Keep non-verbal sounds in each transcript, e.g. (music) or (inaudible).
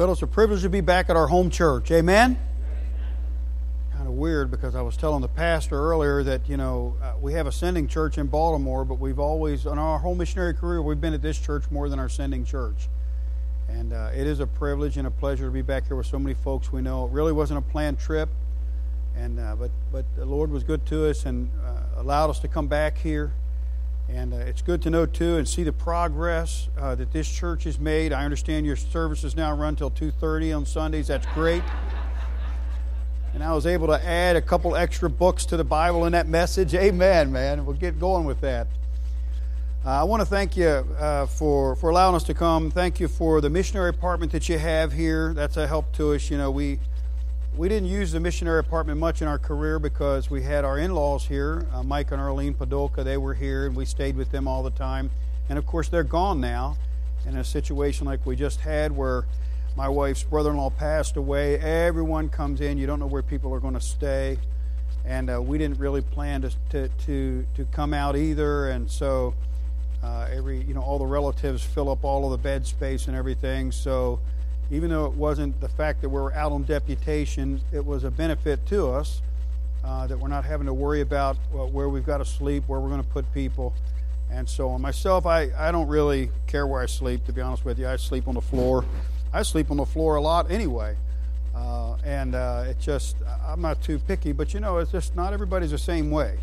Well, it's a privilege to be back at our home church. Amen? Kind of weird because I was telling the pastor earlier that, you know, uh, we have a sending church in Baltimore, but we've always, in our whole missionary career, we've been at this church more than our sending church. And uh, it is a privilege and a pleasure to be back here with so many folks we know. It really wasn't a planned trip, and uh, but but the Lord was good to us and uh, allowed us to come back here. And uh, it's good to know, too, and see the progress uh, that this church has made. I understand your services now run till 2.30 on Sundays. That's great. And I was able to add a couple extra books to the Bible in that message. Amen, man. We'll get going with that. Uh, I want to thank you uh, for, for allowing us to come. Thank you for the missionary apartment that you have here. That's a help to us. You know, we we didn't use the missionary apartment much in our career because we had our in-laws here, uh, Mike and Arlene Podolka. They were here, and we stayed with them all the time. And of course, they're gone now. In a situation like we just had, where my wife's brother-in-law passed away, everyone comes in. You don't know where people are going to stay, and uh, we didn't really plan to, to to to come out either. And so, uh, every you know, all the relatives fill up all of the bed space and everything. So even though it wasn't the fact that we were out on deputation, it was a benefit to us uh, that we're not having to worry about well, where we've got to sleep, where we're going to put people, and so on. Myself, I, I don't really care where I sleep, to be honest with you. I sleep on the floor. I sleep on the floor a lot anyway. Uh, and uh, just, I'm not too picky, but you know, it's just not everybody's the same way.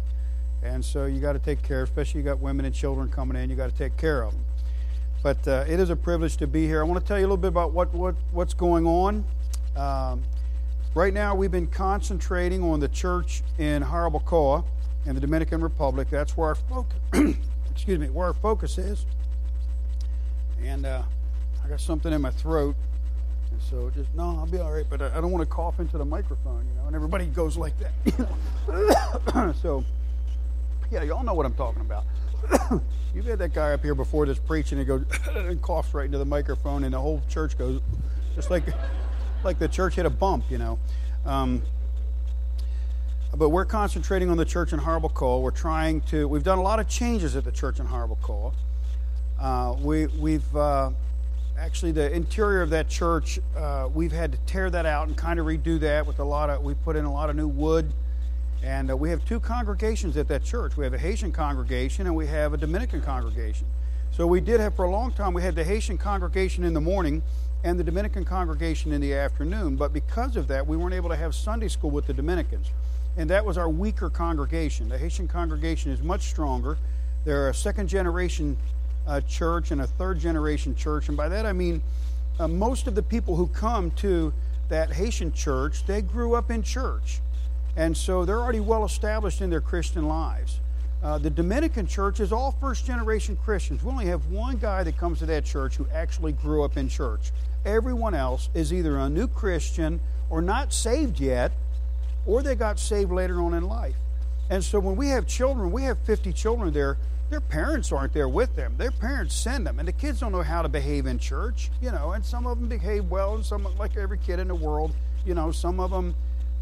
And so you got to take care, especially you got women and children coming in, you got to take care of them. But uh, it is a privilege to be here. I want to tell you a little bit about what, what what's going on. Um, right now, we've been concentrating on the church in Jarabacoa in the Dominican Republic. That's where our focus, (clears throat) excuse me, where our focus is. And uh, I got something in my throat, and so just no, I'll be all right. But I, I don't want to cough into the microphone, you know. And everybody goes like that, (coughs) (coughs) so yeah, y'all know what I'm talking about. (coughs) You've had that guy up here before that's preaching and goes (coughs) and coughs right into the microphone, and the whole church goes just like like the church hit a bump, you know. Um, but we're concentrating on the church in Jarabacoa. We're trying to. We've done a lot of changes at the church in Jarabacoa. Uh, we we've uh, actually the interior of that church. Uh, we've had to tear that out and kind of redo that with a lot of. We put in a lot of new wood. And uh, we have two congregations at that church. We have a Haitian congregation and we have a Dominican congregation. So we did have for a long time, we had the Haitian congregation in the morning and the Dominican congregation in the afternoon. But because of that, we weren't able to have Sunday school with the Dominicans. And that was our weaker congregation. The Haitian congregation is much stronger. They're a second generation uh, church and a third generation church. And by that I mean uh, most of the people who come to that Haitian church, they grew up in church. And so they're already well established in their Christian lives. Uh, the Dominican church is all first generation Christians. We only have one guy that comes to that church who actually grew up in church. Everyone else is either a new Christian or not saved yet, or they got saved later on in life. And so when we have children, we have 50 children there, their parents aren't there with them. Their parents send them, and the kids don't know how to behave in church, you know, and some of them behave well, and some, like every kid in the world, you know, some of them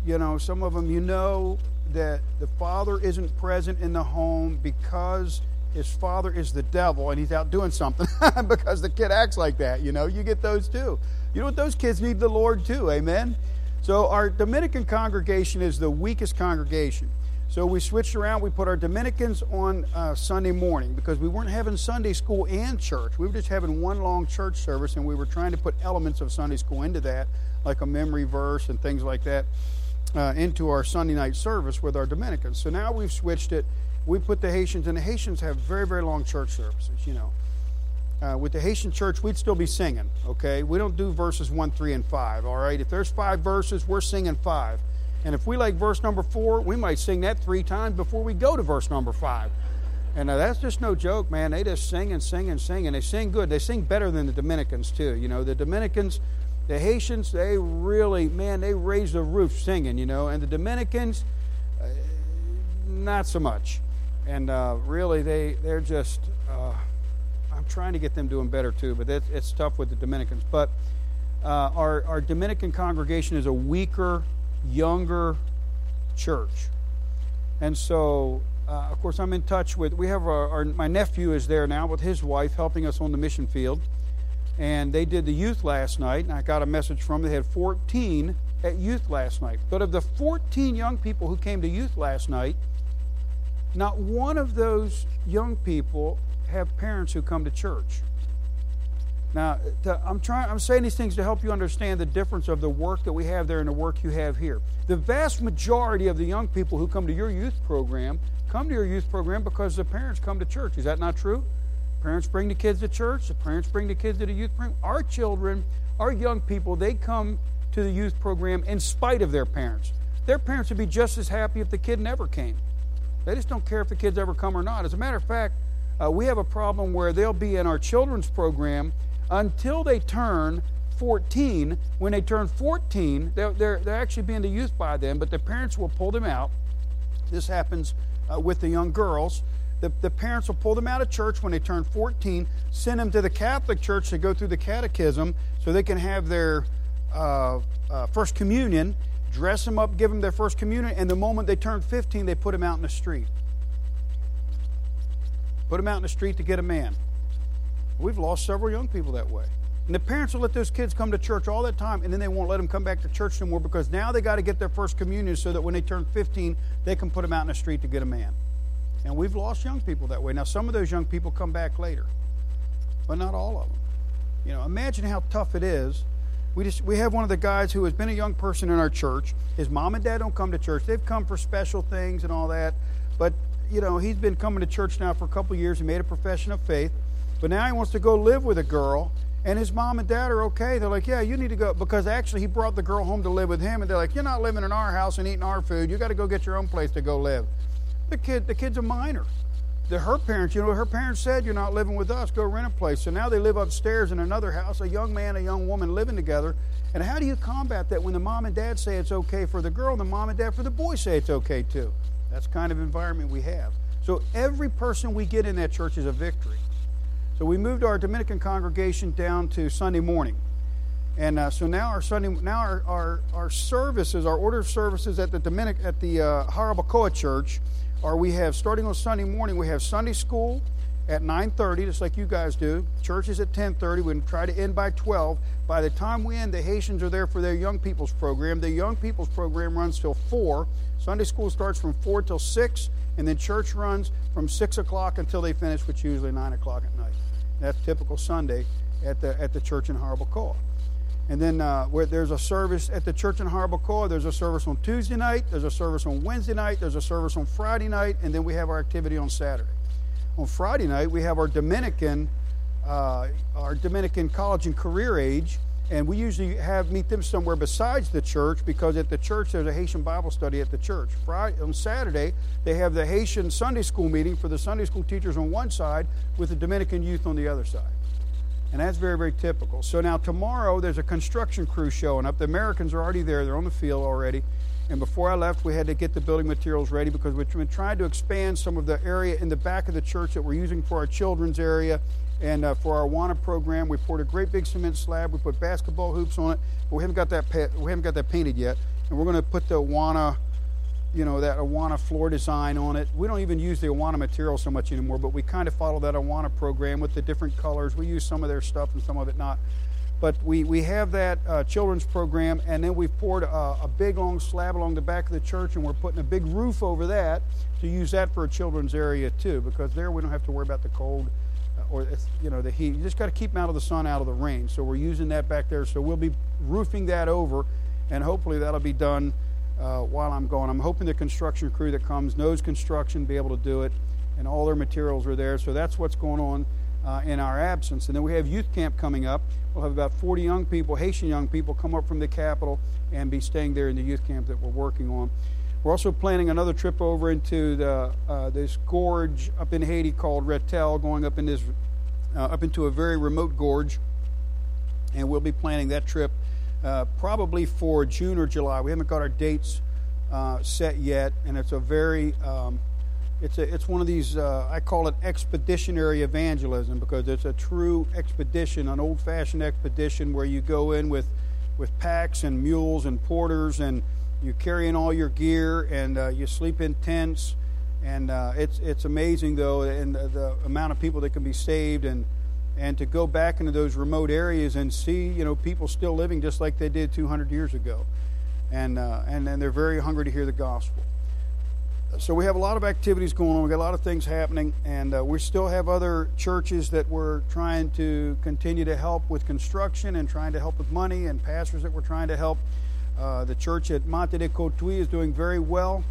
you know, some of them, you know that the father isn't present in the home because his father is the devil and he's out doing something (laughs) because the kid acts like that. You know, you get those too. You know what? Those kids need the Lord too. Amen. So our Dominican congregation is the weakest congregation. So we switched around. We put our Dominicans on uh, Sunday morning because we weren't having Sunday school and church. We were just having one long church service, and we were trying to put elements of Sunday school into that, like a memory verse and things like that uh, into our Sunday night service with our Dominicans. So now we've switched it. We put the Haitians, and the Haitians have very, very long church services, you know. Uh, with the Haitian church, we'd still be singing, okay? We don't do verses 1, 3, and 5, all right? If there's five verses, we're singing five. And if we like verse number 4, we might sing that three times before we go to verse number 5. And uh, that's just no joke, man. They just sing and sing and sing, and they sing good. They sing better than the Dominicans, too. You know, the Dominicans, the Haitians, they really, man, they raise the roof singing, you know, and the Dominicans, uh, not so much. And uh, really, they, they're just, uh, I'm trying to get them doing better too, but it's, it's tough with the Dominicans. But uh, our, our Dominican congregation is a weaker, younger church. And so, uh, of course, I'm in touch with, we have our, our, my nephew is there now with his wife helping us on the mission field and they did the youth last night, and I got a message from them. They had 14 at youth last night. But of the 14 young people who came to youth last night, not one of those young people have parents who come to church. Now, to, I'm trying. I'm saying these things to help you understand the difference of the work that we have there and the work you have here. The vast majority of the young people who come to your youth program come to your youth program because the parents come to church. Is that not true? Parents bring the kids to church. The parents bring the kids to the youth program. Our children, our young people, they come to the youth program in spite of their parents. Their parents would be just as happy if the kid never came. They just don't care if the kids ever come or not. As a matter of fact, uh, we have a problem where they'll be in our children's program until they turn 14. When they turn 14, they're, they're, they're actually being the youth by then, but the parents will pull them out. This happens uh, with the young girls the, the parents will pull them out of church when they turn 14, send them to the Catholic Church to go through the catechism so they can have their uh, uh, first communion, dress them up, give them their first communion, and the moment they turn 15, they put them out in the street. Put them out in the street to get a man. We've lost several young people that way. And the parents will let those kids come to church all that time, and then they won't let them come back to church anymore because now they got to get their first communion so that when they turn 15, they can put them out in the street to get a man. And we've lost young people that way. Now, some of those young people come back later, but not all of them. You know, imagine how tough it is. We just we have one of the guys who has been a young person in our church. His mom and dad don't come to church. They've come for special things and all that, but you know, he's been coming to church now for a couple years. He made a profession of faith, but now he wants to go live with a girl and his mom and dad are okay. They're like, yeah, you need to go. Because actually, he brought the girl home to live with him. And they're like, you're not living in our house and eating our food. You got to go get your own place to go live. The kid, the kid's a minor. The, her parents, you know, her parents said, you're not living with us. Go rent a place. So now they live upstairs in another house, a young man, a young woman living together. And how do you combat that when the mom and dad say it's okay for the girl and the mom and dad for the boy say it's okay too? That's kind of environment we have. So every person we get in that church is a victory. So we moved our Dominican congregation down to Sunday morning. And uh, so now our Sunday, now our, our, our, services, our order of services at the Dominic at the uh, Jarabacoa Church, are we have starting on Sunday morning we have Sunday school at 9:30, just like you guys do. Church is at 10:30. We try to end by 12. By the time we end, the Haitians are there for their young people's program. The young people's program runs till four. Sunday school starts from four till six, and then church runs from six o'clock until they finish, which is usually nine o'clock at night. That's typical Sunday at the at the church in Jarabacoa. And then uh, where there's a service at the church in Jarabacoa, there's a service on Tuesday night, there's a service on Wednesday night, there's a service on Friday night, and then we have our activity on Saturday. On Friday night, we have our Dominican, uh, our Dominican college and career age, and we usually have meet them somewhere besides the church because at the church there's a Haitian Bible study at the church. Friday on Saturday they have the Haitian Sunday school meeting for the Sunday school teachers on one side with the Dominican youth on the other side. And that's very, very typical. So now tomorrow there's a construction crew showing up. The Americans are already there, they're on the field already. And before I left, we had to get the building materials ready because been trying to expand some of the area in the back of the church that we're using for our children's area and uh, for our Awana program. We poured a great big cement slab. We put basketball hoops on it, but we haven't got that pa- we haven't got that painted yet. And we're going to put the Awana, you know, that Awana floor design on it. We don't even use the Awana material so much anymore, but we kind of follow that Awana program with the different colors. We use some of their stuff and some of it not. But we, we have that uh, children's program, and then we've poured a, a, big long slab along the back of the church, and we're putting a big roof over that to use that for a children's area too, because there we don't have to worry about the cold uh, or you know the heat. You just got to keep them out of the sun, out of the rain. So we're using that back there. So we'll be roofing that over, and hopefully that'll be done uh, while I'm gone. I'm hoping the construction crew that comes knows construction, be able to do it, and all their materials are there. So that's what's going on uh, in our absence. And then we have youth camp coming up. We'll have about 40 young people, Haitian young people, come up from the capital and be staying there in the youth camp that we're working on. We're also planning another trip over into the, uh, this gorge up in Haiti called Retel, going up in this uh, up into a very remote gorge, and we'll be planning that trip uh, probably for June or July. We haven't got our dates uh, set yet, and it's a very um, it's, a, it's one of these, uh, I call it expeditionary evangelism because it's a true expedition, an old fashioned expedition where you go in with, with packs and mules and porters and you carry in all your gear and uh, you sleep in tents. And uh, it's, it's amazing, though, and the, the amount of people that can be saved and, and to go back into those remote areas and see, you know, people still living just like they did 200 years ago. And, uh, and, and they're very hungry to hear the gospel so we have a lot of activities going on. We got a lot of things happening, and uh, we still have other churches that we're trying to continue to help with construction and trying to help with money, and pastors that we're trying to help. Uh, the church at Monte de Cotuí is doing very well.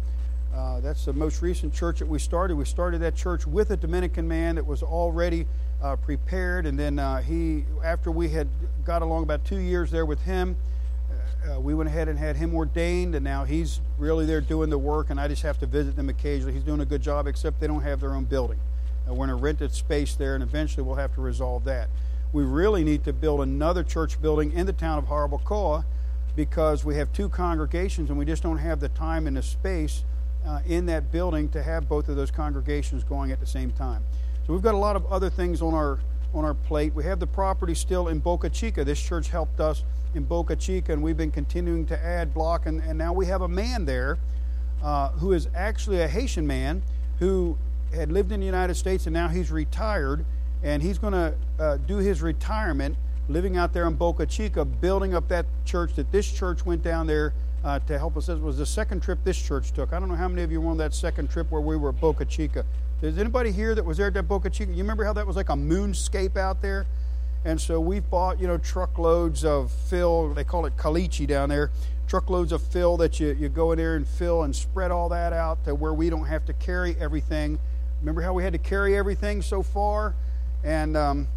Uh, that's the most recent church that we started. We started that church with a Dominican man that was already uh, prepared, and then uh, he, after we had got along about two years there with him uh, we went ahead and had him ordained, and now he's really there doing the work, and I just have to visit them occasionally. He's doing a good job, except they don't have their own building. Uh, we're in a rented space there, and eventually we'll have to resolve that. We really need to build another church building in the town of Jarabacoa because we have two congregations, and we just don't have the time and the space uh, in that building to have both of those congregations going at the same time. So we've got a lot of other things on our on our plate. We have the property still in Boca Chica. This church helped us in Boca Chica, and we've been continuing to add block. And, and now we have a man there uh, who is actually a Haitian man who had lived in the United States, and now he's retired, and he's going to uh, do his retirement living out there in Boca Chica, building up that church that this church went down there uh, to help us. It was the second trip this church took. I don't know how many of you were on that second trip where we were at Boca Chica. Is anybody here that was there at that Boca Chica? You remember how that was like a moonscape out there? And so we bought, you know, truckloads of fill. They call it caliche down there. Truckloads of fill that you, you go in there and fill and spread all that out to where we don't have to carry everything. Remember how we had to carry everything so far? And um,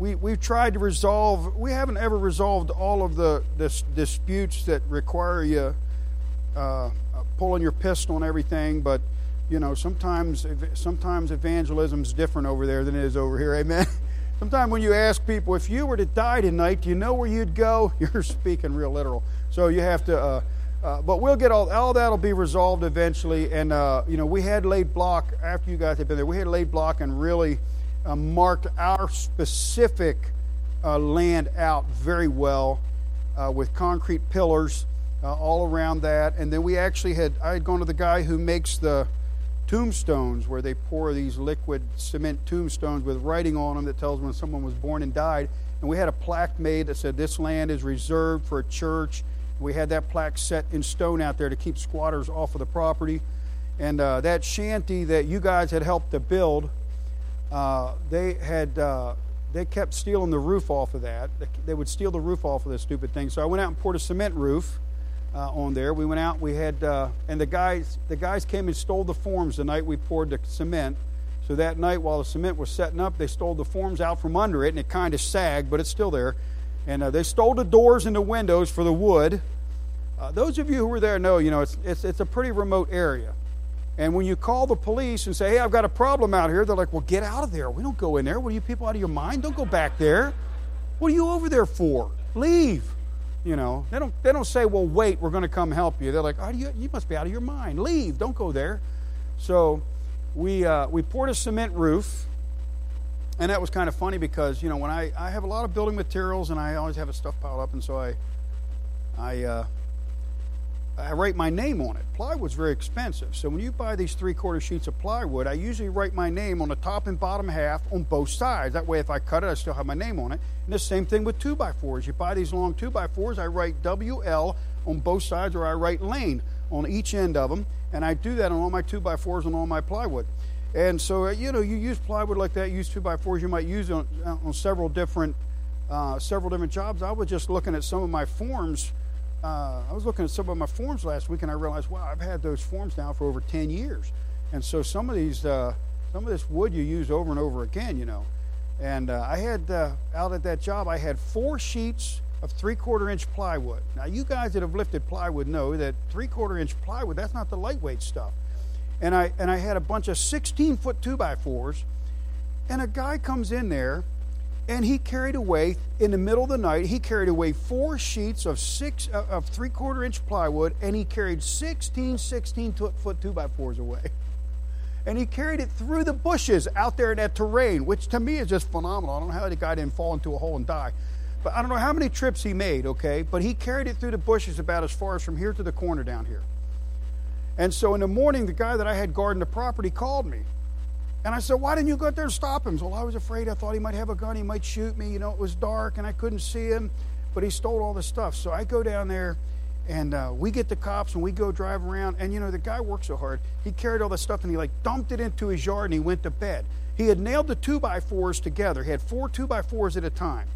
we, we've tried to resolve, we haven't ever resolved all of the, the disputes that require you uh, pulling your pistol and everything, but you know, sometimes sometimes evangelism's different over there than it is over here. Amen. (laughs) Sometimes when you ask people, if you were to die tonight, do you know where you'd go? (laughs) You're speaking real literal. So you have to. Uh, uh, but we'll get all all that'll be resolved eventually. And uh, you know, we had laid block after you guys had been there. We had laid block and really uh, marked our specific uh, land out very well uh, with concrete pillars all around that. And then we actually had I had gone to the guy who makes the tombstones where they pour these liquid cement tombstones with writing on them that tells when someone was born and died. And we had a plaque made that said, This land is reserved for a church. We had that plaque set in stone out there to keep squatters off of the property. And uh, that shanty that you guys had helped to build, uh, they had. Uh, they kept stealing the roof off of that. They would steal the roof off of this stupid thing. So I went out and poured a cement roof uh, on there. We went out. We had uh, and the guys the guys came and stole the forms the night we poured the cement. So that night, while the cement was setting up, they stole the forms out from under it, and it kind of sagged, but it's still there. And uh, they stole the doors and the windows for the wood. Those of you who were there know, you know, it's, it's, it's a pretty remote area. And when you call the police and say, hey, I've got a problem out here, they're like, well, get out of there. We don't go in there. What are you people out of your mind? Don't go back there. What are you over there for? Leave. You know, they don't they don't say, "Well, wait, we're going to come help you." They're like, "Oh, you, you must be out of your mind. Leave. Don't go there." So, we uh, we poured a cement roof, and that was kind of funny because you know when I I have a lot of building materials and I always have stuff piled up, and so I I uh, I write my name on it. Plywood's very expensive. So when you buy these three quarter sheets of plywood, I usually write my name on the top and bottom half on both sides. That way, if I cut it, I still have my name on it. And the same thing with 2 by 4s You buy these long 2 by 4s I write WL on both sides, or I write lane on each end of them. And I do that on all my 2 by 4s and all my plywood. And so, uh, you know, you use plywood like that, use 2 by 4s you might use it on, on several different. Uh, several different jobs. I was just looking at some of my forms uh, I was looking at some of my forms last week, and I realized, wow, I've had those forms now for over 10 years. And so some of these, uh, some of this wood you use over and over again, you know. And uh, I had uh, out at that job, I had four sheets of three-quarter inch plywood. Now, you guys that have lifted plywood know that three-quarter inch plywood, that's not the lightweight stuff. And I and I had a bunch of 16-foot two by fours, and a guy comes in there and he carried away in the middle of the night he carried away four sheets of six uh, of three quarter inch plywood and he carried 16 16 foot two by fours away. (laughs) And he carried it through the bushes out there in that terrain which to me is just phenomenal. I don't know how the guy didn't fall into a hole and die. But i don't know how many trips he made okay? But he carried it through the bushes about as far as from here to the corner down here. And so in the morning the guy that i had guarding the property called me and I said, Why didn't you go out there and stop him? Well, I was afraid. I thought he might have a gun. He might shoot me. You know, it was dark and I couldn't see him, but he stole all the stuff. So I go down there and uh, we get the cops and we go drive around. And, you know, the guy worked so hard. He carried all the stuff and he, like, dumped it into his yard and he went to bed. He had nailed the two by fours together. He had four two by fours at a time.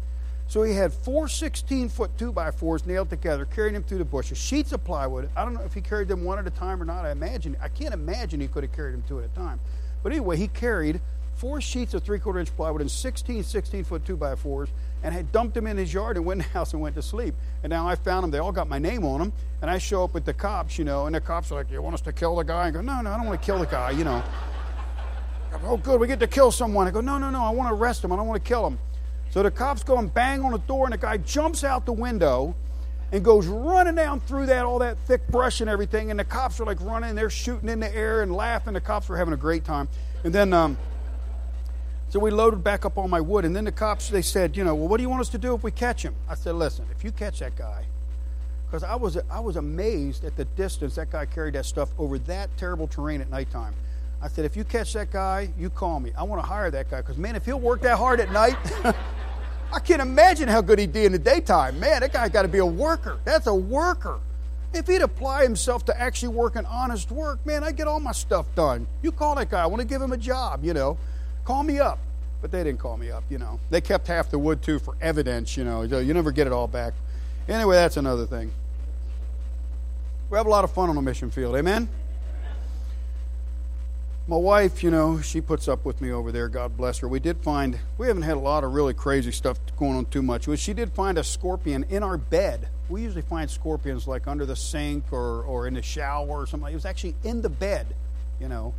So he had four 16 foot two by fours nailed together, carrying them through the bushes, sheets of plywood. I don't know if he carried them one at a time or not. I imagine, I can't imagine he could have carried them two at a time. But anyway, he carried four sheets of three quarter inch plywood and 16 16 foot 2 by 4s and had dumped them in his yard and went in the (laughs) house and went to sleep. And now I found them. They all got my name on them. And I show up with the cops, you know, and the cops are like, You want us to kill the guy? I go, No, no, I don't want to kill the guy, you know. Go, oh, good, we get to kill someone. I go, No, no, no, I want to arrest him. I don't want to kill him. So the cops go and bang on the door, and the guy jumps out the window and goes running down through that, all that thick brush and everything. And the cops are like running, they're shooting in the air and laughing. The cops were having a great time. And then, um, so we loaded back up all my wood. And then the cops, they said, you know, well, what do you want us to do if we catch him? I said, listen, if you catch that guy, because I was, I was amazed at the distance that guy carried that stuff over that terrible terrain at nighttime. I said, if you catch that guy, you call me. I want to hire that guy because, man, if he'll work that hard at night, (laughs) I can't imagine how good he'd be in the daytime. Man, that guy's got to be a worker. That's a worker. If he'd apply himself to actually working honest work, man, I'd get all my stuff done. You call that guy. I want to give him a job, you know. Call me up. But they didn't call me up, you know. They kept half the wood, too, for evidence, you know. You never get it all back. Anyway, that's another thing. We have a lot of fun on the mission field. Amen? My wife, you know, she puts up with me over there. God bless her. We did find, we haven't had a lot of really crazy stuff going on too much. She did find a scorpion in our bed. We usually find scorpions like under the sink or, or in the shower or something. It was actually in the bed, you know.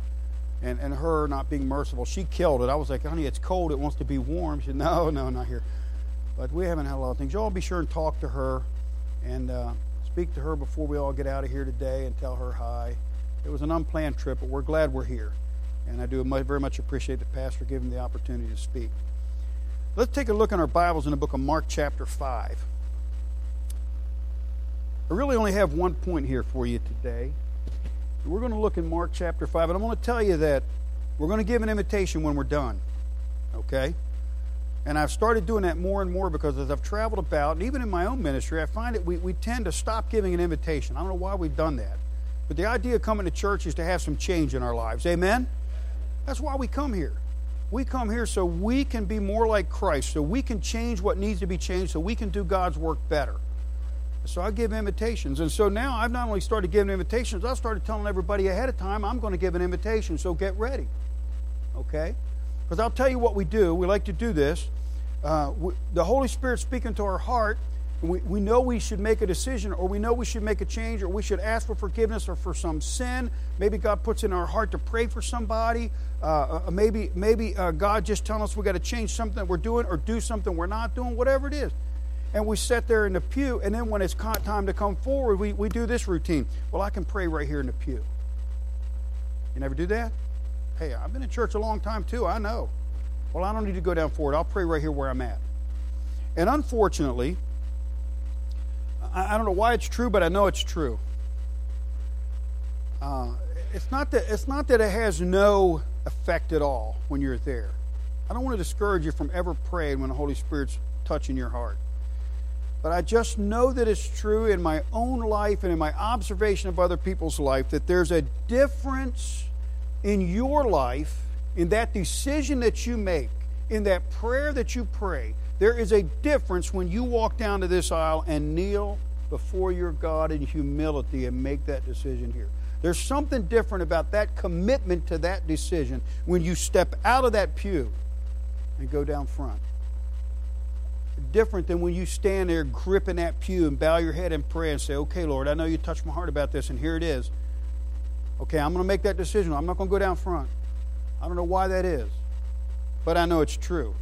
And, and her not being merciful, she killed it. I was like, honey, it's cold. It wants to be warm. She said, (laughs) no, no, not here. But we haven't had a lot of things. Y'all be sure and talk to her and uh, speak to her before we all get out of here today and tell her hi. It was an unplanned trip, but we're glad we're here. And I do very much appreciate the pastor giving the opportunity to speak. Let's take a look in our Bibles in the book of Mark, chapter 5. I really only have one point here for you today. We're going to look in Mark chapter 5, and I'm going to tell you that we're going to give an invitation when we're done. Okay? And I've started doing that more and more because as I've traveled about, and even in my own ministry, I find that we, we tend to stop giving an invitation. I don't know why we've done that. But the idea of coming to church is to have some change in our lives. Amen? That's why we come here. We come here so we can be more like Christ, so we can change what needs to be changed, so we can do God's work better. So I give invitations. And so now I've not only started giving invitations, I started telling everybody ahead of time, I'm going to give an invitation, so get ready. Okay? Because I'll tell you what we do. We like to do this. Uh, we, the Holy Spirit speaking to our heart we, we know we should make a decision or we know we should make a change or we should ask for forgiveness or for some sin. Maybe God puts in our heart to pray for somebody. Uh, uh maybe maybe uh, God just telling us we got to change something we're doing or do something we're not doing, whatever it is. And we sit there in the pew, and then when it's time to come forward, we, we do this routine. Well, I can pray right here in the pew. You never do that? Hey, I've been in church a long time too, I know. Well, I don't need to go down forward. I'll pray right here where I'm at. And unfortunately, I, I don't know why it's true, but I know it's true. Uh, it's not that it's not that it has no effect at all when you're there. I don't want to discourage you from ever praying when the Holy Spirit's touching your heart. But I just know that it's true in my own life and in my observation of other people's life that there's a difference in your life, in that decision that you make, in that prayer that you pray. There is a difference when you walk down to this aisle and kneel before your God in humility and make that decision here. There's something different about that commitment to that decision when you step out of that pew and go down front. Different than when you stand there gripping that pew and bow your head and pray and say, Okay, Lord, I know you touched my heart about this, and here it is. Okay, I'm going to make that decision. I'm not going to go down front. I don't know why that is, but I know it's true.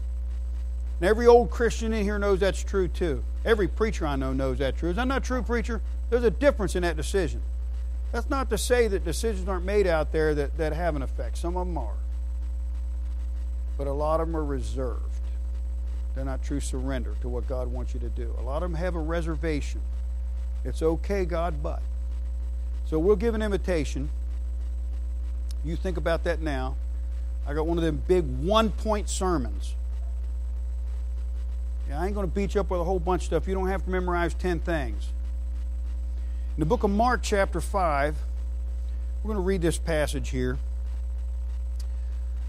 And every old Christian in here knows that's true too. Every preacher I know knows that's true. Is that not true, preacher? There's a difference in that decision. That's not to say that decisions aren't made out there that, that have an effect. Some of them are. But a lot of them are reserved. They're not true surrender to what God wants you to do. A lot of them have a reservation. It's okay, God, but. So we'll give an invitation. You think about that now. I got one of them big one point sermons. Yeah, I ain't going to beat you up with a whole bunch of stuff. You don't have to memorize 10 things. In the book of Mark, chapter 5, we're going to read this passage here.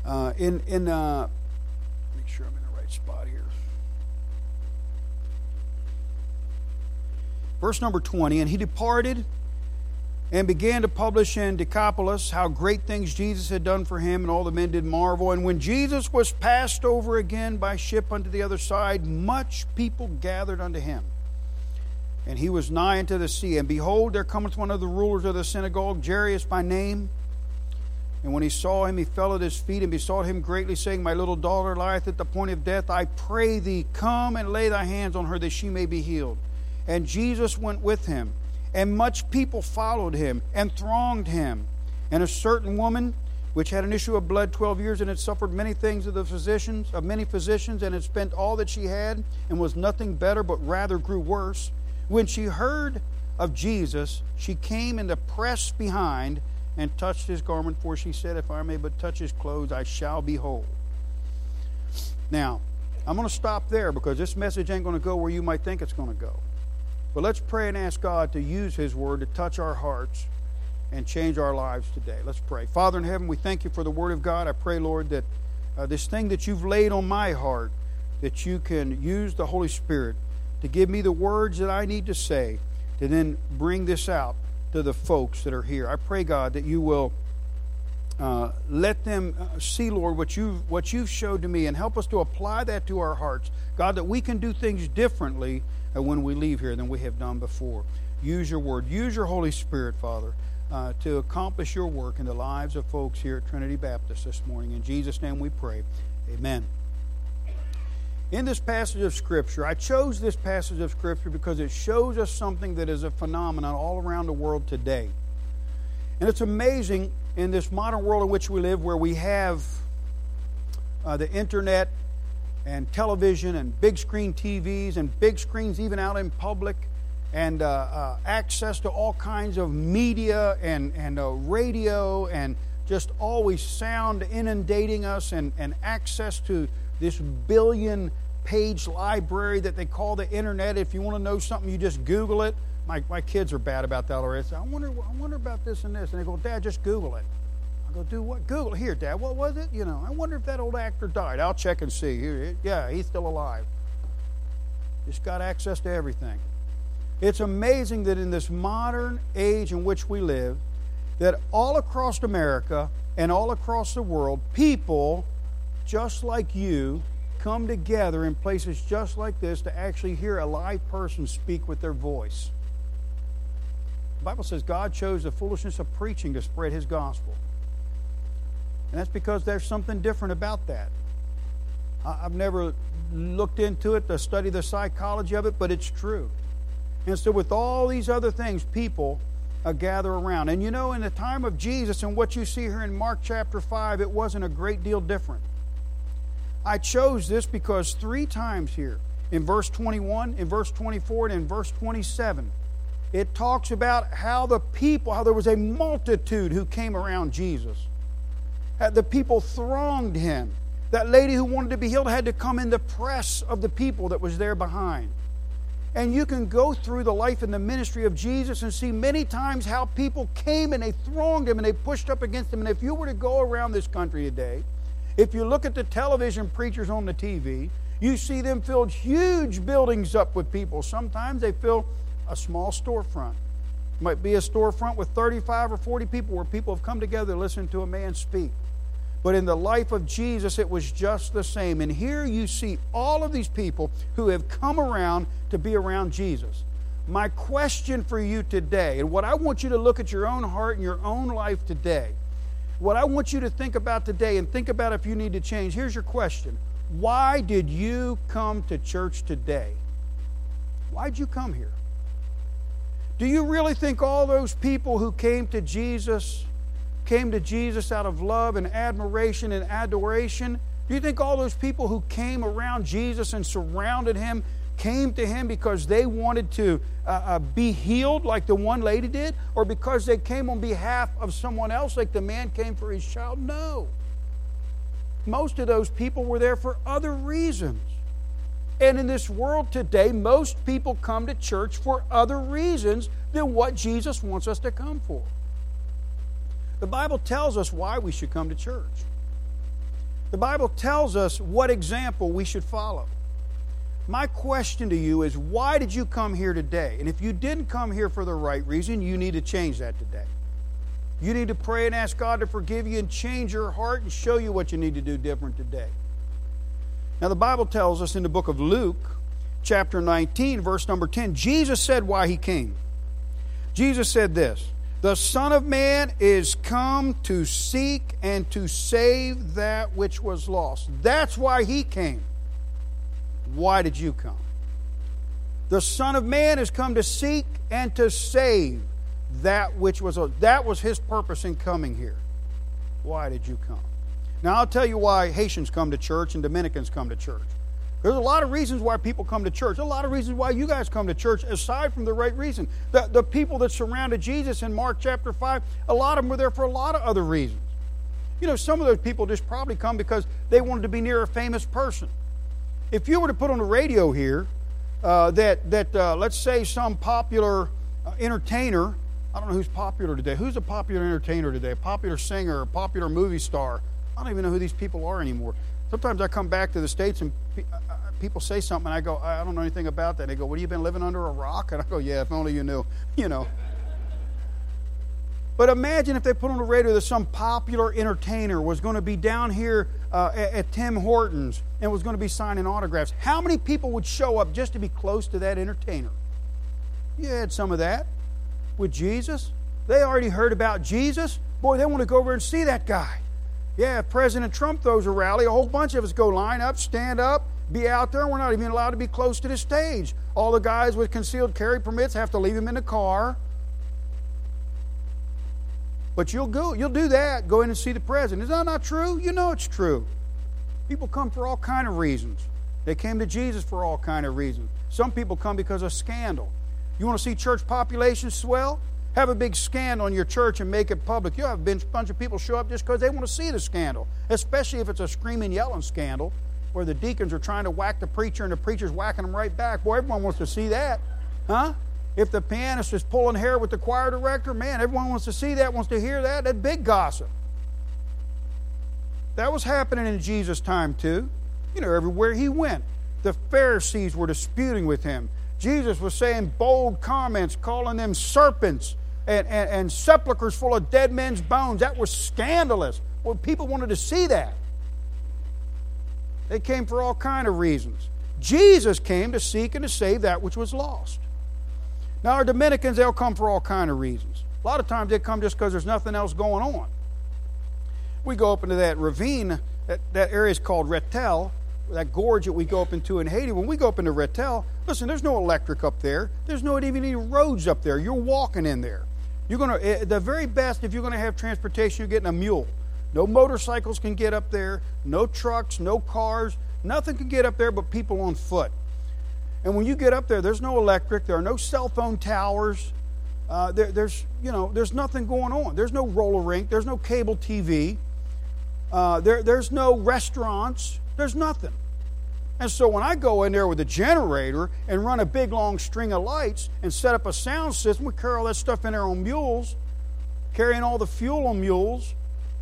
Uh, in, in uh, make sure I'm in the right spot here. Verse number 20 And he departed and began to publish in Decapolis how great things Jesus had done for him, and all the men did marvel. And when Jesus was passed over again by ship unto the other side, much people gathered unto him. And he was nigh unto the sea. And behold, there cometh one of the rulers of the synagogue, Jairus by name. And when he saw him, he fell at his feet and besought him greatly, saying, My little daughter lieth at the point of death. I pray thee, come and lay thy hands on her, that she may be healed. And Jesus went with him. And much people followed him and thronged him. And a certain woman, which had an issue of blood twelve years and had suffered many things of the physicians, of many physicians, and had spent all that she had, and was nothing better, but rather grew worse. When she heard of Jesus, she came in the press behind and touched his garment, for she said, If I may but touch his clothes, I shall be whole. Now, I'm going to stop there because this message ain't going to go where you might think it's going to go. But let's pray and ask God to use His Word to touch our hearts and change our lives today. Let's pray. Father in heaven, we thank you for the Word of God. I pray, Lord, that uh, this thing that you've laid on my heart, that you can use the Holy Spirit to give me the words that I need to say to then bring this out to the folks that are here. I pray, God, that you will. Uh, let them uh, see, Lord, what you've, what you've showed to me and help us to apply that to our hearts. God, that we can do things differently when we leave here than we have done before. Use your word. Use your Holy Spirit, Father, uh, to accomplish your work in the lives of folks here at Trinity Baptist this morning. In Jesus' name we pray. Amen. In this passage of Scripture, I chose this passage of Scripture because it shows us something that is a phenomenon all around the world today. And it's amazing in this modern world in which we live, where we have uh, the internet and television and big screen TVs and big screens even out in public and uh, uh, access to all kinds of media and, and uh, radio and just always sound inundating us and, and access to this billion page library that they call the internet. If you want to know something, you just Google it my, my kids are bad about that already. I wonder, I wonder about this and this. And they go, Dad, just Google it. Go, do what? Google. Here, Dad, what was it? You know, I wonder if that old actor died. I'll check and see. Here, yeah, he's still alive. Just got access to everything. It's amazing that in this modern age in which we live, that all across America and all across the world, people just like you come together in places just like this to actually hear a live person speak with their voice. The Bible says God chose the foolishness of preaching to spread his gospel. And that's because there's something different about that. I've never looked into it to study the psychology of it, but it's true. And so, with all these other things, people uh, gather around. And you know, in the time of Jesus and what you see here in Mark chapter 5, it wasn't a great deal different. I chose this because three times here, in verse 21, in verse 24, and in verse 27, it talks about how the people, how there was a multitude who came around Jesus. The people thronged him. That lady who wanted to be healed had to come in the press of the people that was there behind. And you can go through the life and the ministry of Jesus and see many times how people came and they thronged him and they pushed up against him. And if you were to go around this country today, if you look at the television preachers on the TV, you see them fill huge buildings up with people. Sometimes they fill a small storefront. It might be a storefront with 35 or 40 people where people have come together to listen to a man speak. But in the life of Jesus, it was just the same. And here you see all of these people who have come around to be around Jesus. My question for you today, and what I want you to look at your own heart and your own life today, what I want you to think about today and think about if you need to change, here's your question Why did you come to church today? Why'd you come here? Do you really think all those people who came to Jesus came to Jesus out of love and admiration and adoration? Do you think all those people who came around Jesus and surrounded him came to him because they wanted to uh, uh, be healed like the one lady did? Or because they came on behalf of someone else like the man came for his child? No. Most of those people were there for other reasons. And in this world today, most people come to church for other reasons than what Jesus wants us to come for. The Bible tells us why we should come to church. The Bible tells us what example we should follow. My question to you is why did you come here today? And if you didn't come here for the right reason, you need to change that today. You need to pray and ask God to forgive you and change your heart and show you what you need to do different today. Now, the Bible tells us in the book of Luke, chapter 19, verse number 10, Jesus said why he came. Jesus said this The Son of Man is come to seek and to save that which was lost. That's why he came. Why did you come? The Son of Man has come to seek and to save that which was that was his purpose in coming here. Why did you come? Now, I'll tell you why Haitians come to church and Dominicans come to church. There's a lot of reasons why people come to church. There's a lot of reasons why you guys come to church, aside from the right reason. The, the people that surrounded Jesus in Mark chapter 5, a lot of them were there for a lot of other reasons. You know, some of those people just probably come because they wanted to be near a famous person. If you were to put on the radio here uh, that, that uh, let's say, some popular uh, entertainer, I don't know who's popular today. Who's a popular entertainer today? A popular singer, a popular movie star? I don't even know who these people are anymore. Sometimes I come back to the States and people say something, and I go, I don't know anything about that. They go, What, have you been living under a rock? And I go, Yeah, if only you knew, (laughs) you know. But imagine if they put on the radio that some popular entertainer was going to be down here uh, at, at, Tim Hortons and was going to be signing autographs. How many people would show up just to be close to that entertainer? You had some of that with Jesus. They already heard about Jesus. Boy, they want to go over and see that guy. Yeah, if President Trump throws a rally, a whole bunch of us go line up, stand up, be out there. We're not even allowed to be close to the stage. All the guys with concealed carry permits have to leave him in the car. But you'll go, you'll do that, go in and see the president. Is that not true? You know it's true. People come for all kind of reasons. They came to Jesus for all kind of reasons. Some people come because of scandal. You want to see church population swell? Have a big scandal in your church and make it public. You'll have a bunch of people show up just because they want to see the scandal, especially if it's a screaming, yelling scandal where the deacons are trying to whack the preacher and the preacher's whacking them right back. Boy, everyone wants to see that. Huh? If the pianist is pulling hair with the choir director, man, everyone wants to see that, wants to hear that. That big gossip. That was happening in Jesus' time too. You know, everywhere he went, the Pharisees were disputing with him. Jesus was saying bold comments, calling them serpents and, and, and sepulchres full of dead men's bones. That was scandalous. Well, people wanted to see that. They came for all kind of reasons. Jesus came to seek and to save that which was lost. Now, our Dominicans, they'll come for all kind of reasons. A lot of times they come just because there's nothing else going on. We go up into that ravine, that, that area is called Retel, that gorge that we go up into in Haiti. When we go up into Retel, listen, there's no electric up there. There's no even any roads up there. You're walking in there. You're to, eh, the very best, if you're going to have transportation, you're getting a mule. No motorcycles can get up there, no trucks, no cars, nothing can get up there but people on foot. And when you get up there, there's no electric, there are no cell phone towers, uh, there, there's, you know, there's nothing going on. There's no roller rink, there's no cable TV, uh, there, there's no restaurants, there's nothing. And so when I go in there with a generator and run a big long string of lights and set up a sound system, we carry all that stuff in there on mules, carrying all the fuel on mules,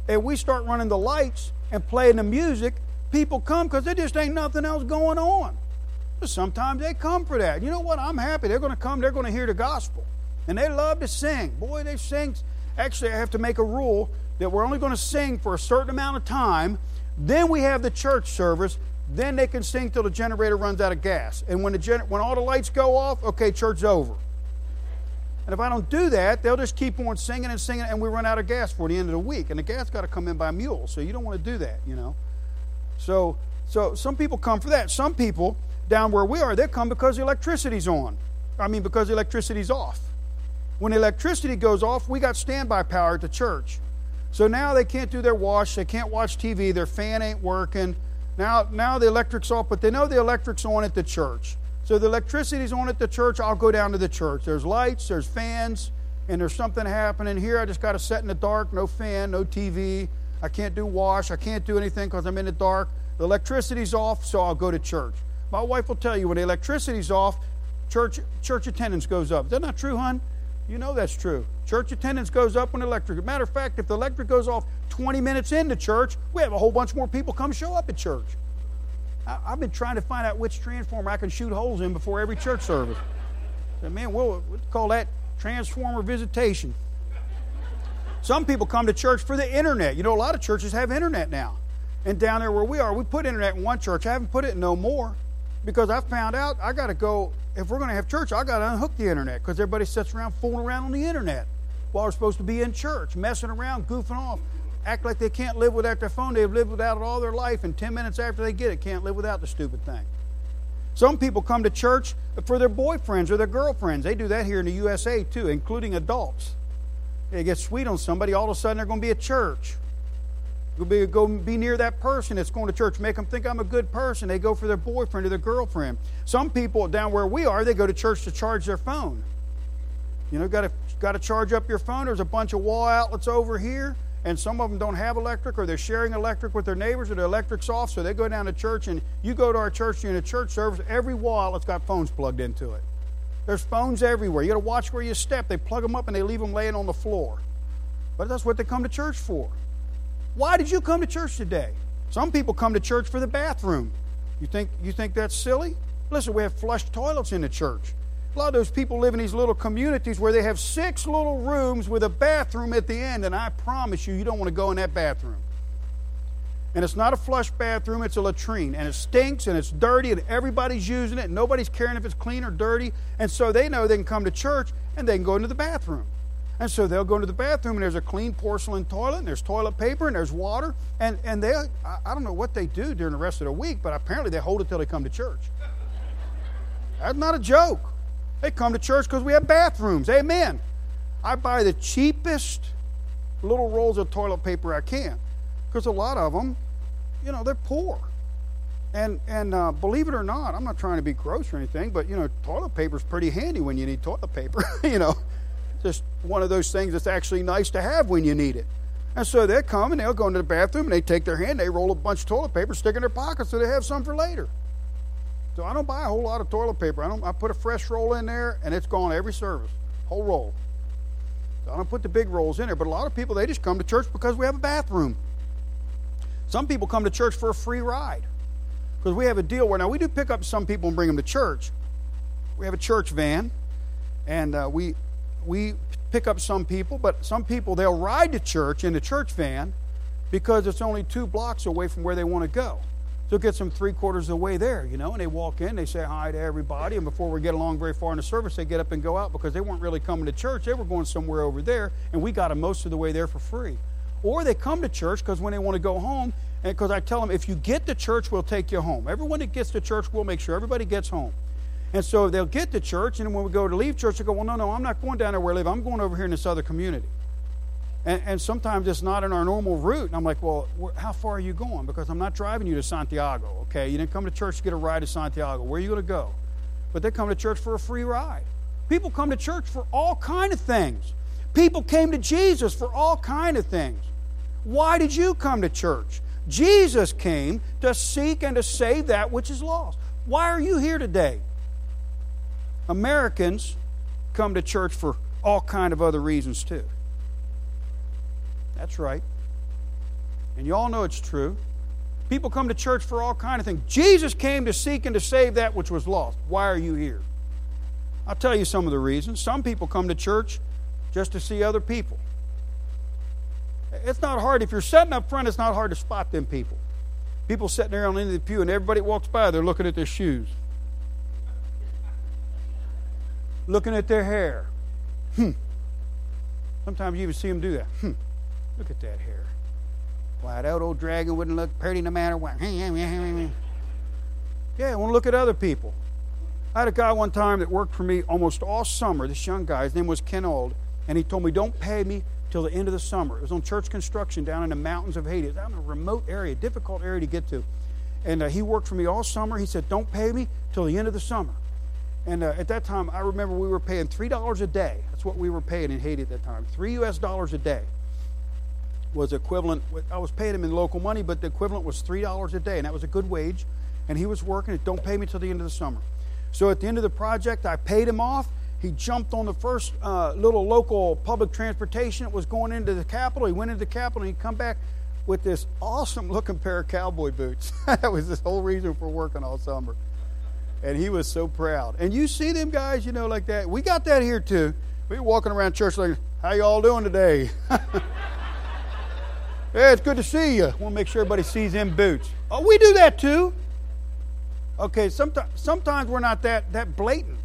and we start running the lights and playing the music, people come because there just ain't nothing else going on. But Sometimes they come for that. You know what? I'm happy. They're going to come, they're going to hear the gospel. And they love to sing. Boy, they sing. Actually, I have to make a rule that we're only going to sing for a certain amount of time. Then we have the church service. Then they can sing till the generator runs out of gas. And when, the when all the lights go off, okay, church's over. And if I don't do that, they'll just keep on singing and singing, and we run out of gas for the end of the week. And the gas got to come in by mule, so you don't want to do that, you know. So, so some people come for that. Some people down where we are, they come because the electricity's on. I mean, because the electricity's off. When the electricity goes off, we got standby power at the church. So now they can't do their wash, they can't watch TV, their fan ain't working. Now, now the electric's off, but they know the electric's on at the church. So the electricity's on at the church, I'll go down to the church. There's lights, there's fans, and there's something happening here. I just got to sit in the dark, no fan, no TV. I can't do wash, I can't do anything because I'm in the dark. The electricity's off, so I'll go to church. My wife will tell you when the electricity's off, church church attendance goes up. Is that not true, hon? You know that's true. Church attendance goes up when electric. Matter of fact, if the electric goes off 20 minutes into church, we have a whole bunch more people come show up at church. I, have been trying to find out which transformer I can shoot holes in before every church service. Man, we'll, we'll call that transformer visitation. Some people come to church for the internet. You know, a lot of churches have internet now. And down there where we are, we put internet in one church. I haven't put it in no more because I found out I got to go. If we're going to have church, I got to unhook the internet because everybody sits around fooling around on the internet while we're supposed to be in church, messing around, goofing off, act like they can't live without their phone. They've lived without it all their life, and 10 minutes after they get it, can't live without the stupid thing. Some people come to church for their boyfriends or their girlfriends. They do that here in the USA too, including adults. They get sweet on somebody, all of a sudden they're going to be at church. Go be, go be near that person that's going to church. Make them think I'm a good person. They go for their boyfriend or their girlfriend. Some people down where we are, they go to church to charge their phone. You know, got to got to charge up your phone. There's a bunch of wall outlets over here. And some of them don't have electric or they're sharing electric with their neighbors or the electric's off, so they go down to church and you go to our church during a church service, every wall it's got phones plugged into it. There's phones everywhere. You got to watch where you step. They plug them up and they leave them laying on the floor. But that's what they come to church for. Why did you come to church today? Some people come to church for the bathroom. You think you think that's silly? Listen, we have flush toilets in the church. A lot of those people live in these little communities where they have six little rooms with a bathroom at the end, and I promise you, you don't want to go in that bathroom. And it's not a flush bathroom, it's a latrine. And it stinks and it's dirty, and everybody's using it, and nobody's caring if it's clean or dirty. And so they know they can come to church and they can go into the bathroom. And so they'll go into the bathroom, and there's a clean porcelain toilet, and there's toilet paper, and there's water. And, and they, I, I don't know what they do during the rest of the week, but apparently they hold it till they come to church. That's not a joke. They come to church because we have bathrooms. Amen. I buy the cheapest little rolls of toilet paper I can because a lot of them, you know, they're poor. And and uh, believe it or not, I'm not trying to be gross or anything, but you know, toilet paper is pretty handy when you need toilet paper. (laughs) you know, just one of those things that's actually nice to have when you need it. And so they come and they'll go into the bathroom and they take their hand, they roll a bunch of toilet paper, stick in their pocket so they have some for later. So I don't buy a whole lot of toilet paper. I don't. I put a fresh roll in there, and it's gone every service, whole roll. So I don't put the big rolls in there. But a lot of people they just come to church because we have a bathroom. Some people come to church for a free ride because we have a deal where now we do pick up some people and bring them to church. We have a church van, and uh, we we pick up some people, but some people they'll ride to church in the church van because it's only two blocks away from where they want to go. So it gets them three quarters of the way there, you know, and they walk in, they say hi to everybody, and before we get along very far in the service, they get up and go out because they weren't really coming to church. They were going somewhere over there, and we got them most of the way there for free. Or they come to church because when they want to go home, and because I tell them, if you get to church, we'll take you home. Everyone that gets to church, we'll make sure everybody gets home. And so they'll get to church, and when we go to leave church, they go, well, no, no, I'm not going down there where I live. I'm going over here in this other community. And, and, sometimes it's not in our normal route. And I'm like, well, how far are you going? Because I'm not driving you to Santiago, okay? You didn't come to church to get a ride to Santiago. Where are you going to go? But they come to church for a free ride. People come to church for all kind of things. People came to Jesus for all kind of things. Why did you come to church? Jesus came to seek and to save that which is lost. Why are you here today? Americans come to church for all kind of other reasons too. That's right. And you all know it's true. People come to church for all kind of things. Jesus came to seek and to save that which was lost. Why are you here? I'll tell you some of the reasons. Some people come to church just to see other people. It's not hard. If you're sitting up front, it's not hard to spot them people. People sitting there on the end of the pew, and everybody walks by, they're looking at their shoes, looking at their hair. Hmm. Sometimes you even see them do that. Hmm. Look at that hair. Why, that old dragon wouldn't look pretty no matter what. (laughs) Yeah, I want to look at other people. I had a guy one time that worked for me almost all summer, this young guy. His name was Kenold. And he told me, don't pay me till the end of the summer. It was on church construction down in the mountains of Haiti. It was in a remote area, difficult area to get to. And uh, he worked for me all summer. He said, don't pay me till the end of the summer. And uh, at that time, I remember we were paying $3 a day. That's what we were paying in Haiti at that time. Three U.S. dollars a day was equivalent. I was paying him in local money, but the equivalent was three dollars a day, and that was a good wage. And he was working. It don't pay me till the end of the summer. So at the end of the project, I paid him off. He jumped on the first uh, little local public transportation that was going into the capital. He went into the capital and he come back with this awesome looking pair of cowboy boots. (laughs) that was the whole reason for working all summer. And he was so proud. And you see them guys, you know, like that. We got that here too. We were walking around church like, how you all doing today? (laughs) Hey, it's good to see you. I want to make sure everybody sees them boots. Oh, we do that too. Okay, sometimes sometimes we're not that that blatant,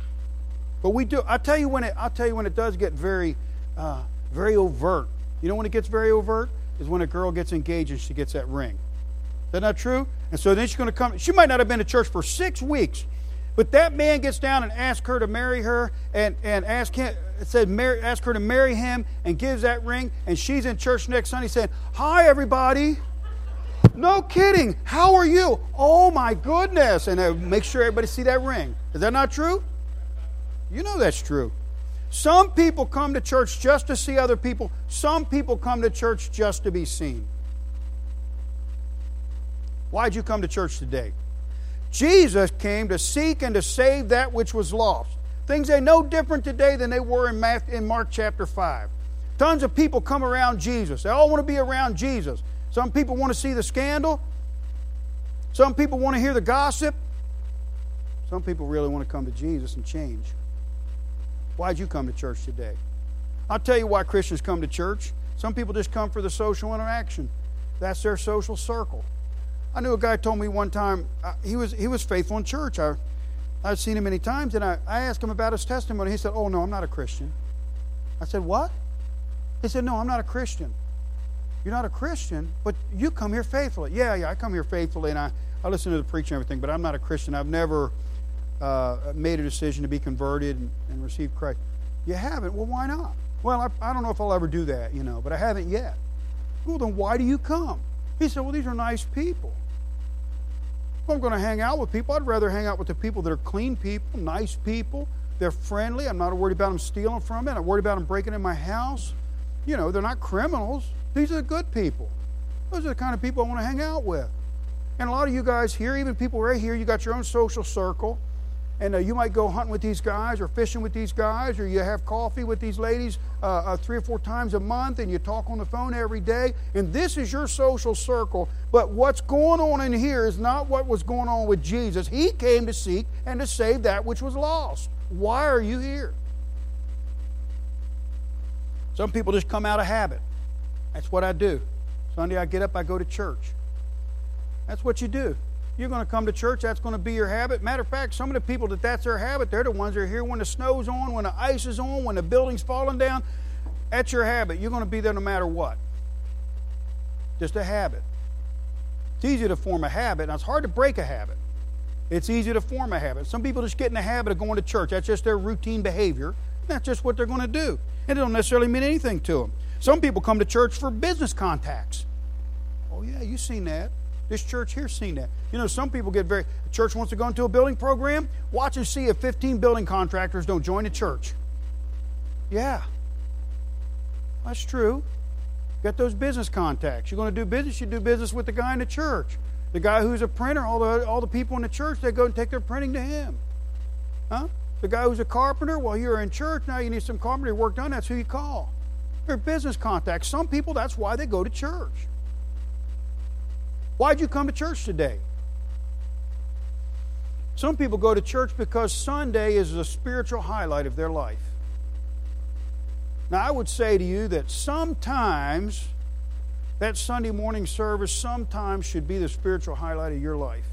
but we do. I tell you when it. I'll tell you when it does get very, uh, very overt. You know when it gets very overt is when a girl gets engaged and she gets that ring. Is that not true? And so then she's going to come. She might not have been to church for six weeks, but that man gets down and asks her to marry her and, and ask him, said marry, ask her to marry him and gives that ring, and she's in church next Sunday saying, Hi, everybody. No kidding. How are you? Oh my goodness. And make sure everybody see that ring. Is that not true? You know that's true. Some people come to church just to see other people, some people come to church just to be seen. Why'd you come to church today? Jesus came to seek and to save that which was lost. Things ain't no different today than they were in, in Mark chapter 5. Tons of people come around Jesus. They all want to be around Jesus. Some people want to see the scandal. Some people want to hear the gossip. Some people really want to come to Jesus and change. Why'd you come to church today? I'll tell you why Christians come to church. Some people just come for the social interaction. That's their social circle. I knew a guy told me one time uh, he was he was faithful in church. I I'd seen him many times, and I, I asked him about his testimony. He said, "Oh no, I'm not a Christian." I said, "What?" He said, "No, I'm not a Christian." You're not a Christian, but you come here faithfully. Yeah, yeah, I come here faithfully, and I, I listen to the preaching and everything, but I'm not a Christian. I've never uh, made a decision to be converted and, and receive Christ. You haven't? Well, why not? Well, I, I don't know if I'll ever do that, you know, but I haven't yet. Well, then why do you come? He said, Well, these are nice people. If I'm going to hang out with people, I'd rather hang out with the people that are clean people, nice people. They're friendly. I'm not worried about them stealing from me. I'm worried about them breaking in my house. You know, they're not criminals. These are the good people. Those are the kind of people I want to hang out with. And a lot of you guys here, even people right here, you got your own social circle and uh, you might go hunting with these guys or fishing with these guys or you have coffee with these ladies uh, uh, three or four times a month and you talk on the phone every day. And this is your social circle. But what's going on in here is not what was going on with jesus. He came to seek and to save that which was lost. Why are you here? Some people just come out of habit. That's what i do. Sunday i get up i go to church. That's what you do you're going to come to church. That's going to be your habit. Matter of fact, some of the people that that's their habit, they're the ones that are here when the snow's on, when the ice is on, when the building's falling down. That's your habit. You're going to be there no matter what. Just a habit. It's easy to form a habit, and it's hard to break a habit. It's easy to form a habit. Some people just get in the habit of going to church. That's just their routine behavior. That's just what they're going to do. And it don't necessarily mean anything to them. Some people come to church for business contacts. Oh, yeah, you've seen that. This church here's seen that. You know, some people get very, church wants to go into a building program. Watch and see if 15 building contractors don't join a church. Yeah, that's true. Got those business contacts. You're going to do business, you do business with the guy in the church. The guy who's a printer, all the, all the people in the church, they go and take their printing to him. Huh? The guy who's a carpenter, well, you're in church, now you need some carpentry work done, that's who you call. They're business contacts. Some people, that's why they go to church. Why'd you come to church today? Some people go to church because Sunday is a spiritual highlight of their life. Now, I would say to you that sometimes that Sunday morning service sometimes should be the spiritual highlight of your life.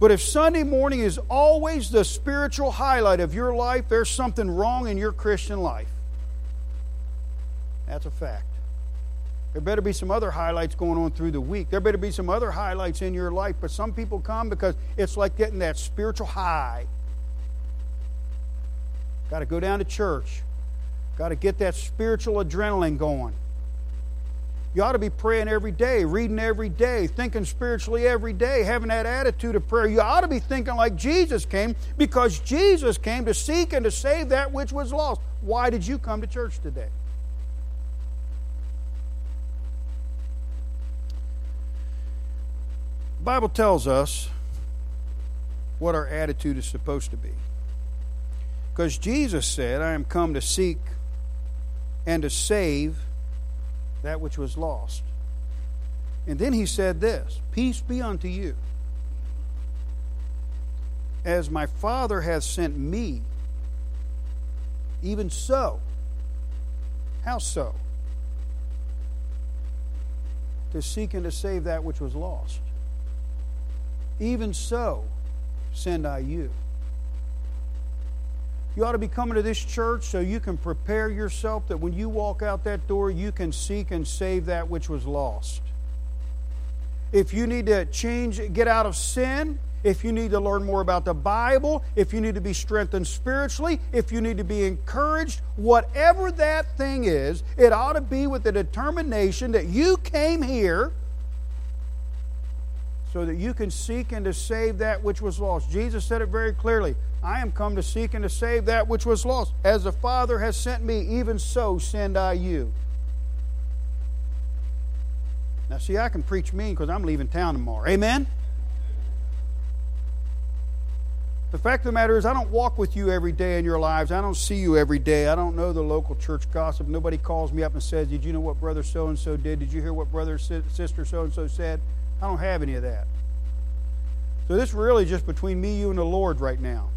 But if Sunday morning is always the spiritual highlight of your life, there's something wrong in your Christian life. That's a fact. There better be some other highlights going on through the week. There better be some other highlights in your life. But some people come because it's like getting that spiritual high. Got to go down to church. Got to get that spiritual adrenaline going. You ought to be praying every day, reading every day, thinking spiritually every day, having that attitude of prayer. You ought to be thinking like Jesus came because Jesus came to seek and to save that which was lost. Why did you come to church today? Bible tells us what our attitude is supposed to be. Because Jesus said, I am come to seek and to save that which was lost. And then he said this Peace be unto you. As my Father hath sent me, even so. How so? To seek and to save that which was lost. Even so, send I you. You ought to be coming to this church so you can prepare yourself that when you walk out that door, you can seek and save that which was lost. If you need to change, get out of sin, if you need to learn more about the Bible, if you need to be strengthened spiritually, if you need to be encouraged, whatever that thing is, it ought to be with the determination that you came here so that you can seek and to save that which was lost. Jesus said it very clearly I am come to seek and to save that which was lost. As the Father has sent me, even so send I you. Now, see, I can preach mean because I'm leaving town tomorrow. Amen? The fact of the matter is, I don't walk with you every day in your lives. I don't see you every day. I don't know the local church gossip. Nobody calls me up and says, Did you know what brother so and so did? Did you hear what brother sister so and so said? I don't have any of that. So this is really just between me, you, and the Lord right now.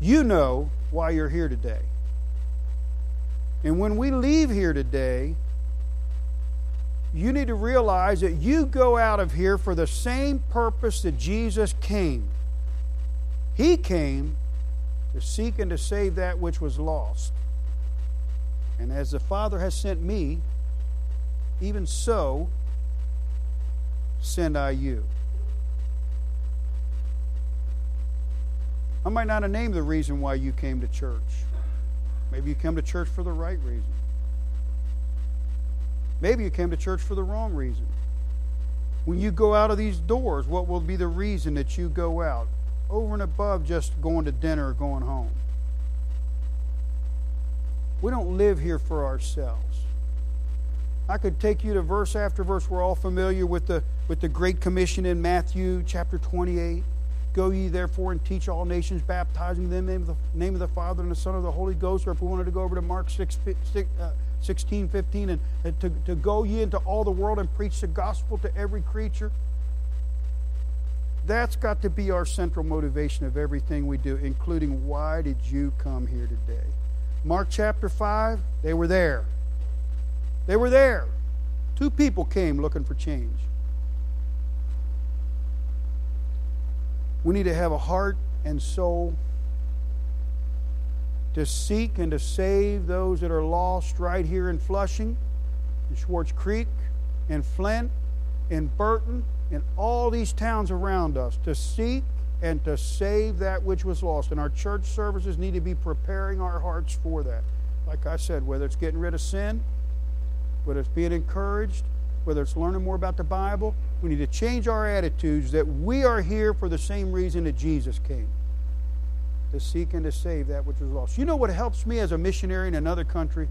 You know why you're here today. And when we leave here today, you need to realize that you go out of here for the same purpose that Jesus came. He came to seek and to save that which was lost. And as the Father has sent me, even so send I you. I might not have named the reason why you came to church. Maybe you came to church for the right reason. Maybe you came to church for the wrong reason. When you go out of these doors, what will be the reason that you go out? Over and above just going to dinner or going home. We don't live here for ourselves. I could take you to verse after verse. We're all familiar with the, with the Great Commission in Matthew chapter 28. Go ye therefore and teach all nations, baptizing them in the name of the Father and the Son of the Holy Ghost. Or if we wanted to go over to Mark 6, 6 uh, 16, 15, and, and to, to go ye into all the world and preach the gospel to every creature. That's got to be our central motivation of everything we do, including why did you come here today? Mark chapter 5, they were there. They were there. Two people came looking for change. We need to have a heart and soul to seek and to save those that are lost right here in Flushing, in Swartz Creek, in Flint, in Burton, in all these towns around us, to seek and to save that which was lost. And our church services need to be preparing our hearts for that. Like I said, whether it's getting rid of sin, whether it's being encouraged, whether it's learning more about the Bible, we need to change our attitudes that we are here for the same reason that Jesus came to seek and to save that which was lost. You know what helps me as a missionary in another country?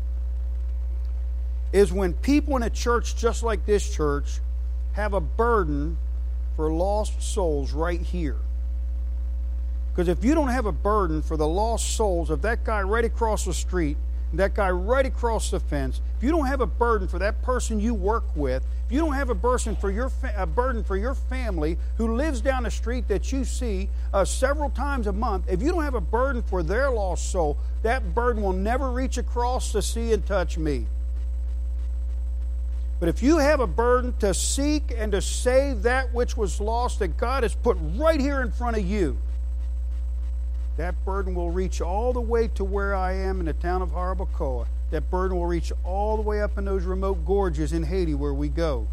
Is when people in a church just like this church have a burden for lost souls right here. Because if you don't have a burden for the lost souls of that guy right across the street that guy right across the fence, if you don't have a burden for that person you work with, if you don't have a burden for your fa- a burden for your family who lives down the street that you see uh, several times a month, if you don't have a burden for their lost soul, that burden will never reach across the sea and touch me. But if you have a burden to seek and to save that which was lost that God has put right here in front of you, that burden will reach all the way to where I am in the town of Jarabacoa. That burden will reach all the way up in those remote gorges in Haiti where we go.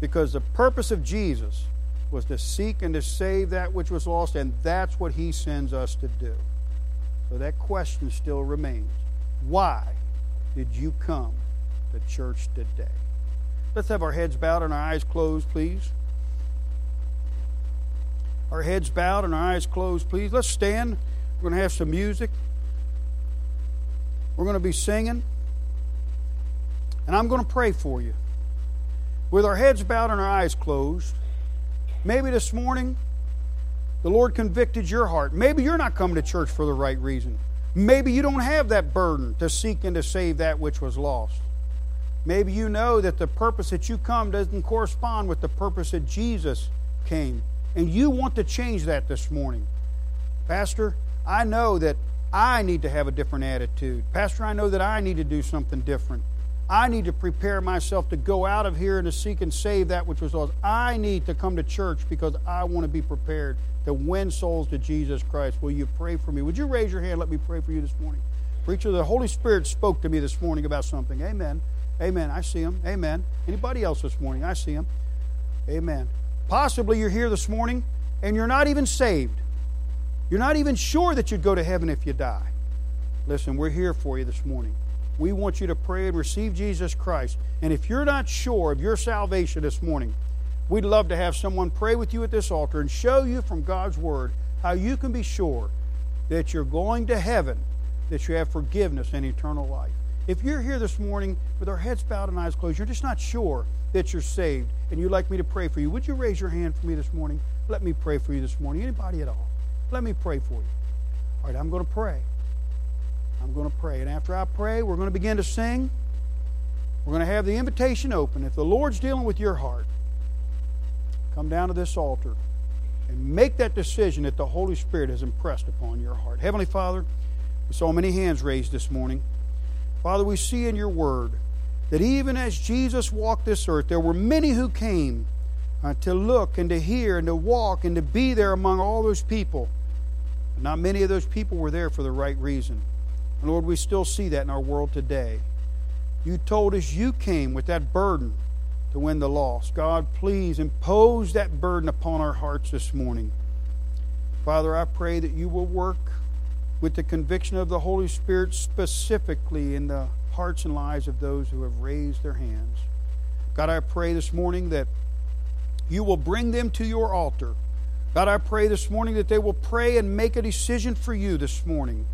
Because the purpose of Jesus was to seek and to save that which was lost, and that's what he sends us to do. So that question still remains. Why did you come to church today? Let's have our heads bowed and our eyes closed, please our heads bowed and our eyes closed, please. Let's stand. We're going to have some music. We're going to be singing. And I'm going to pray for you. With our heads bowed and our eyes closed, maybe this morning the Lord convicted your heart. Maybe you're not coming to church for the right reason. Maybe you don't have that burden to seek and to save that which was lost. Maybe you know that the purpose that you come doesn't correspond with the purpose that Jesus came and you want to change that this morning. Pastor, I know that I need to have a different attitude. Pastor, I know that I need to do something different. I need to prepare myself to go out of here and to seek and save that which was lost. I need to come to church because I want to be prepared to win souls to Jesus Christ. Will you pray for me? Would you raise your hand? Let me pray for you this morning. Preacher, the Holy Spirit spoke to me this morning about something. Amen. Amen. I see him. Amen. Anybody else this morning? I see him. Amen. Possibly you're here this morning and you're not even saved. You're not even sure that you'd go to heaven if you die. Listen, we're here for you this morning. we want you to pray and receive Jesus Christ. And if you're not sure of your salvation this morning, we'd love to have someone pray with you at this altar and show you from God's Word how you can be sure that you're going to heaven, that you have forgiveness and eternal life. If you're here this morning with our heads bowed and eyes closed, you're just not sure that you're saved and you'd like me to pray for you, would you raise your hand for me this morning? Let me pray for you this morning. Anybody at all? Let me pray for you. All right, I'm going to pray. I'm going to pray. And after I pray, we're going to begin to sing. We're going to have the invitation open. If the Lord's dealing with your heart, come down to this altar and make that decision that the Holy Spirit has impressed upon your heart. Heavenly Father, we saw many hands raised this morning. Father, we see in your word that even as Jesus walked this earth, there were many who came uh, to look and to hear and to walk and to be there among all those people. But not many of those people were there for the right reason. And Lord, we still see that in our world today. You told us you came with that burden to win the lost. God, please impose that burden upon our hearts this morning. Father, I pray that you will work with the conviction of the Holy Spirit specifically in the hearts and lives of those who have raised their hands. God, I pray this morning that you will bring them to your altar. God, I pray this morning that they will pray and make a decision for you this morning.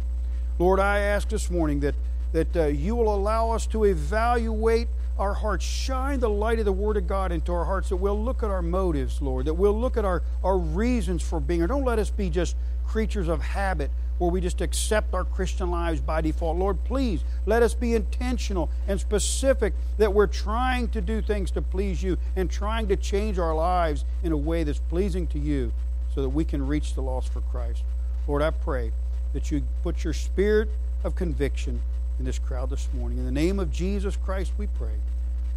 Lord, I ask this morning that, that uh, you will allow us to evaluate our hearts, shine the light of the Word of God into our hearts, that we'll look at our motives, Lord, that we'll look at our, our reasons for being here. Don't let us be just creatures of habit where we just accept our Christian lives by default. Lord, please let us be intentional and specific that we're trying to do things to please you and trying to change our lives in a way that's pleasing to you so that we can reach the lost for Christ. Lord, I pray that you put your spirit of conviction in this crowd this morning. In the name of Jesus Christ, we pray.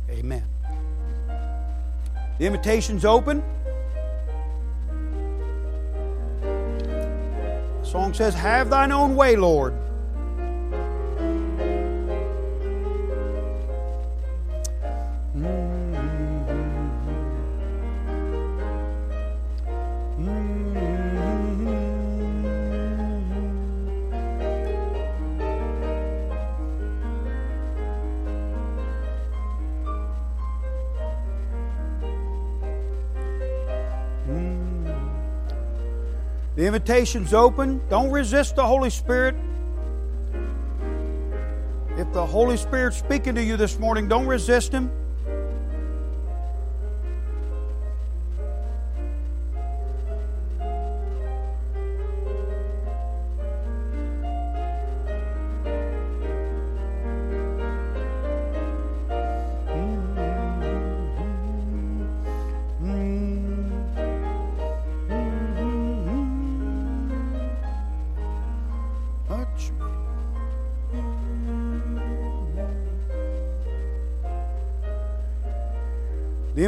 Amen. The invitation's open. Song says, Have thine own way, Lord. The invitation's open. Don't resist the Holy Spirit. If the Holy Spirit's speaking to you this morning, don't resist Him.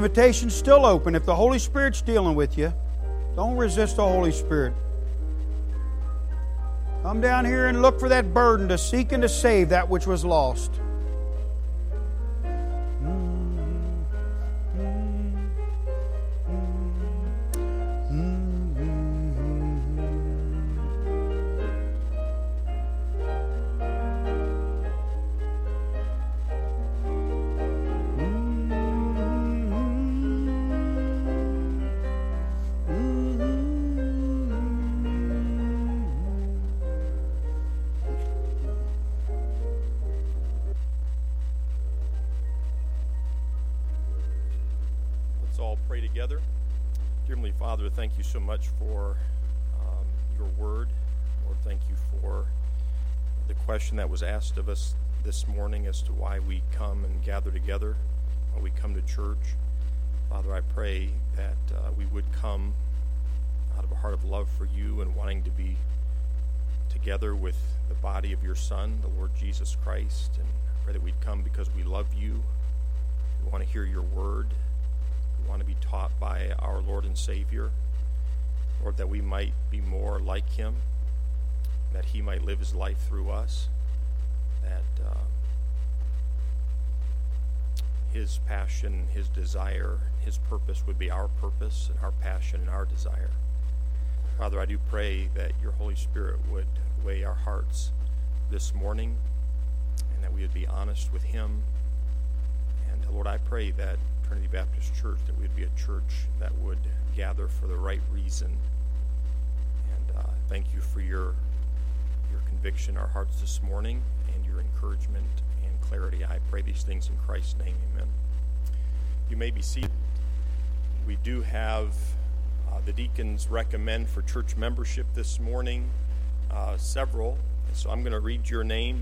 Invitation's still open. If the Holy Spirit's dealing with you, don't resist the Holy Spirit. Come down here and look for that burden to seek and to save that which was lost. So much for um, your word. Lord, thank you for the question that was asked of us this morning as to why we come and gather together, why we come to church. Father, I pray that uh, we would come out of a heart of love for you and wanting to be together with the body of your Son, the Lord Jesus Christ. And I pray that we'd come because we love you. We want to hear your word. Want to be taught by our Lord and Savior. Lord, that we might be more like him, that he might live his life through us, that uh, his passion, his desire, his purpose would be our purpose and our passion and our desire. Father, I do pray that your Holy Spirit would weigh our hearts this morning and that we would be honest with Him. And Lord, I pray that Trinity Baptist Church, that we would be a church that would gather for the right reason. And uh, thank you for your your conviction our hearts this morning and your encouragement and clarity. I pray these things in Christ's name. Amen. You may be seated. We do have uh, the deacons recommend for church membership this morning uh, several. So I'm going to read your name.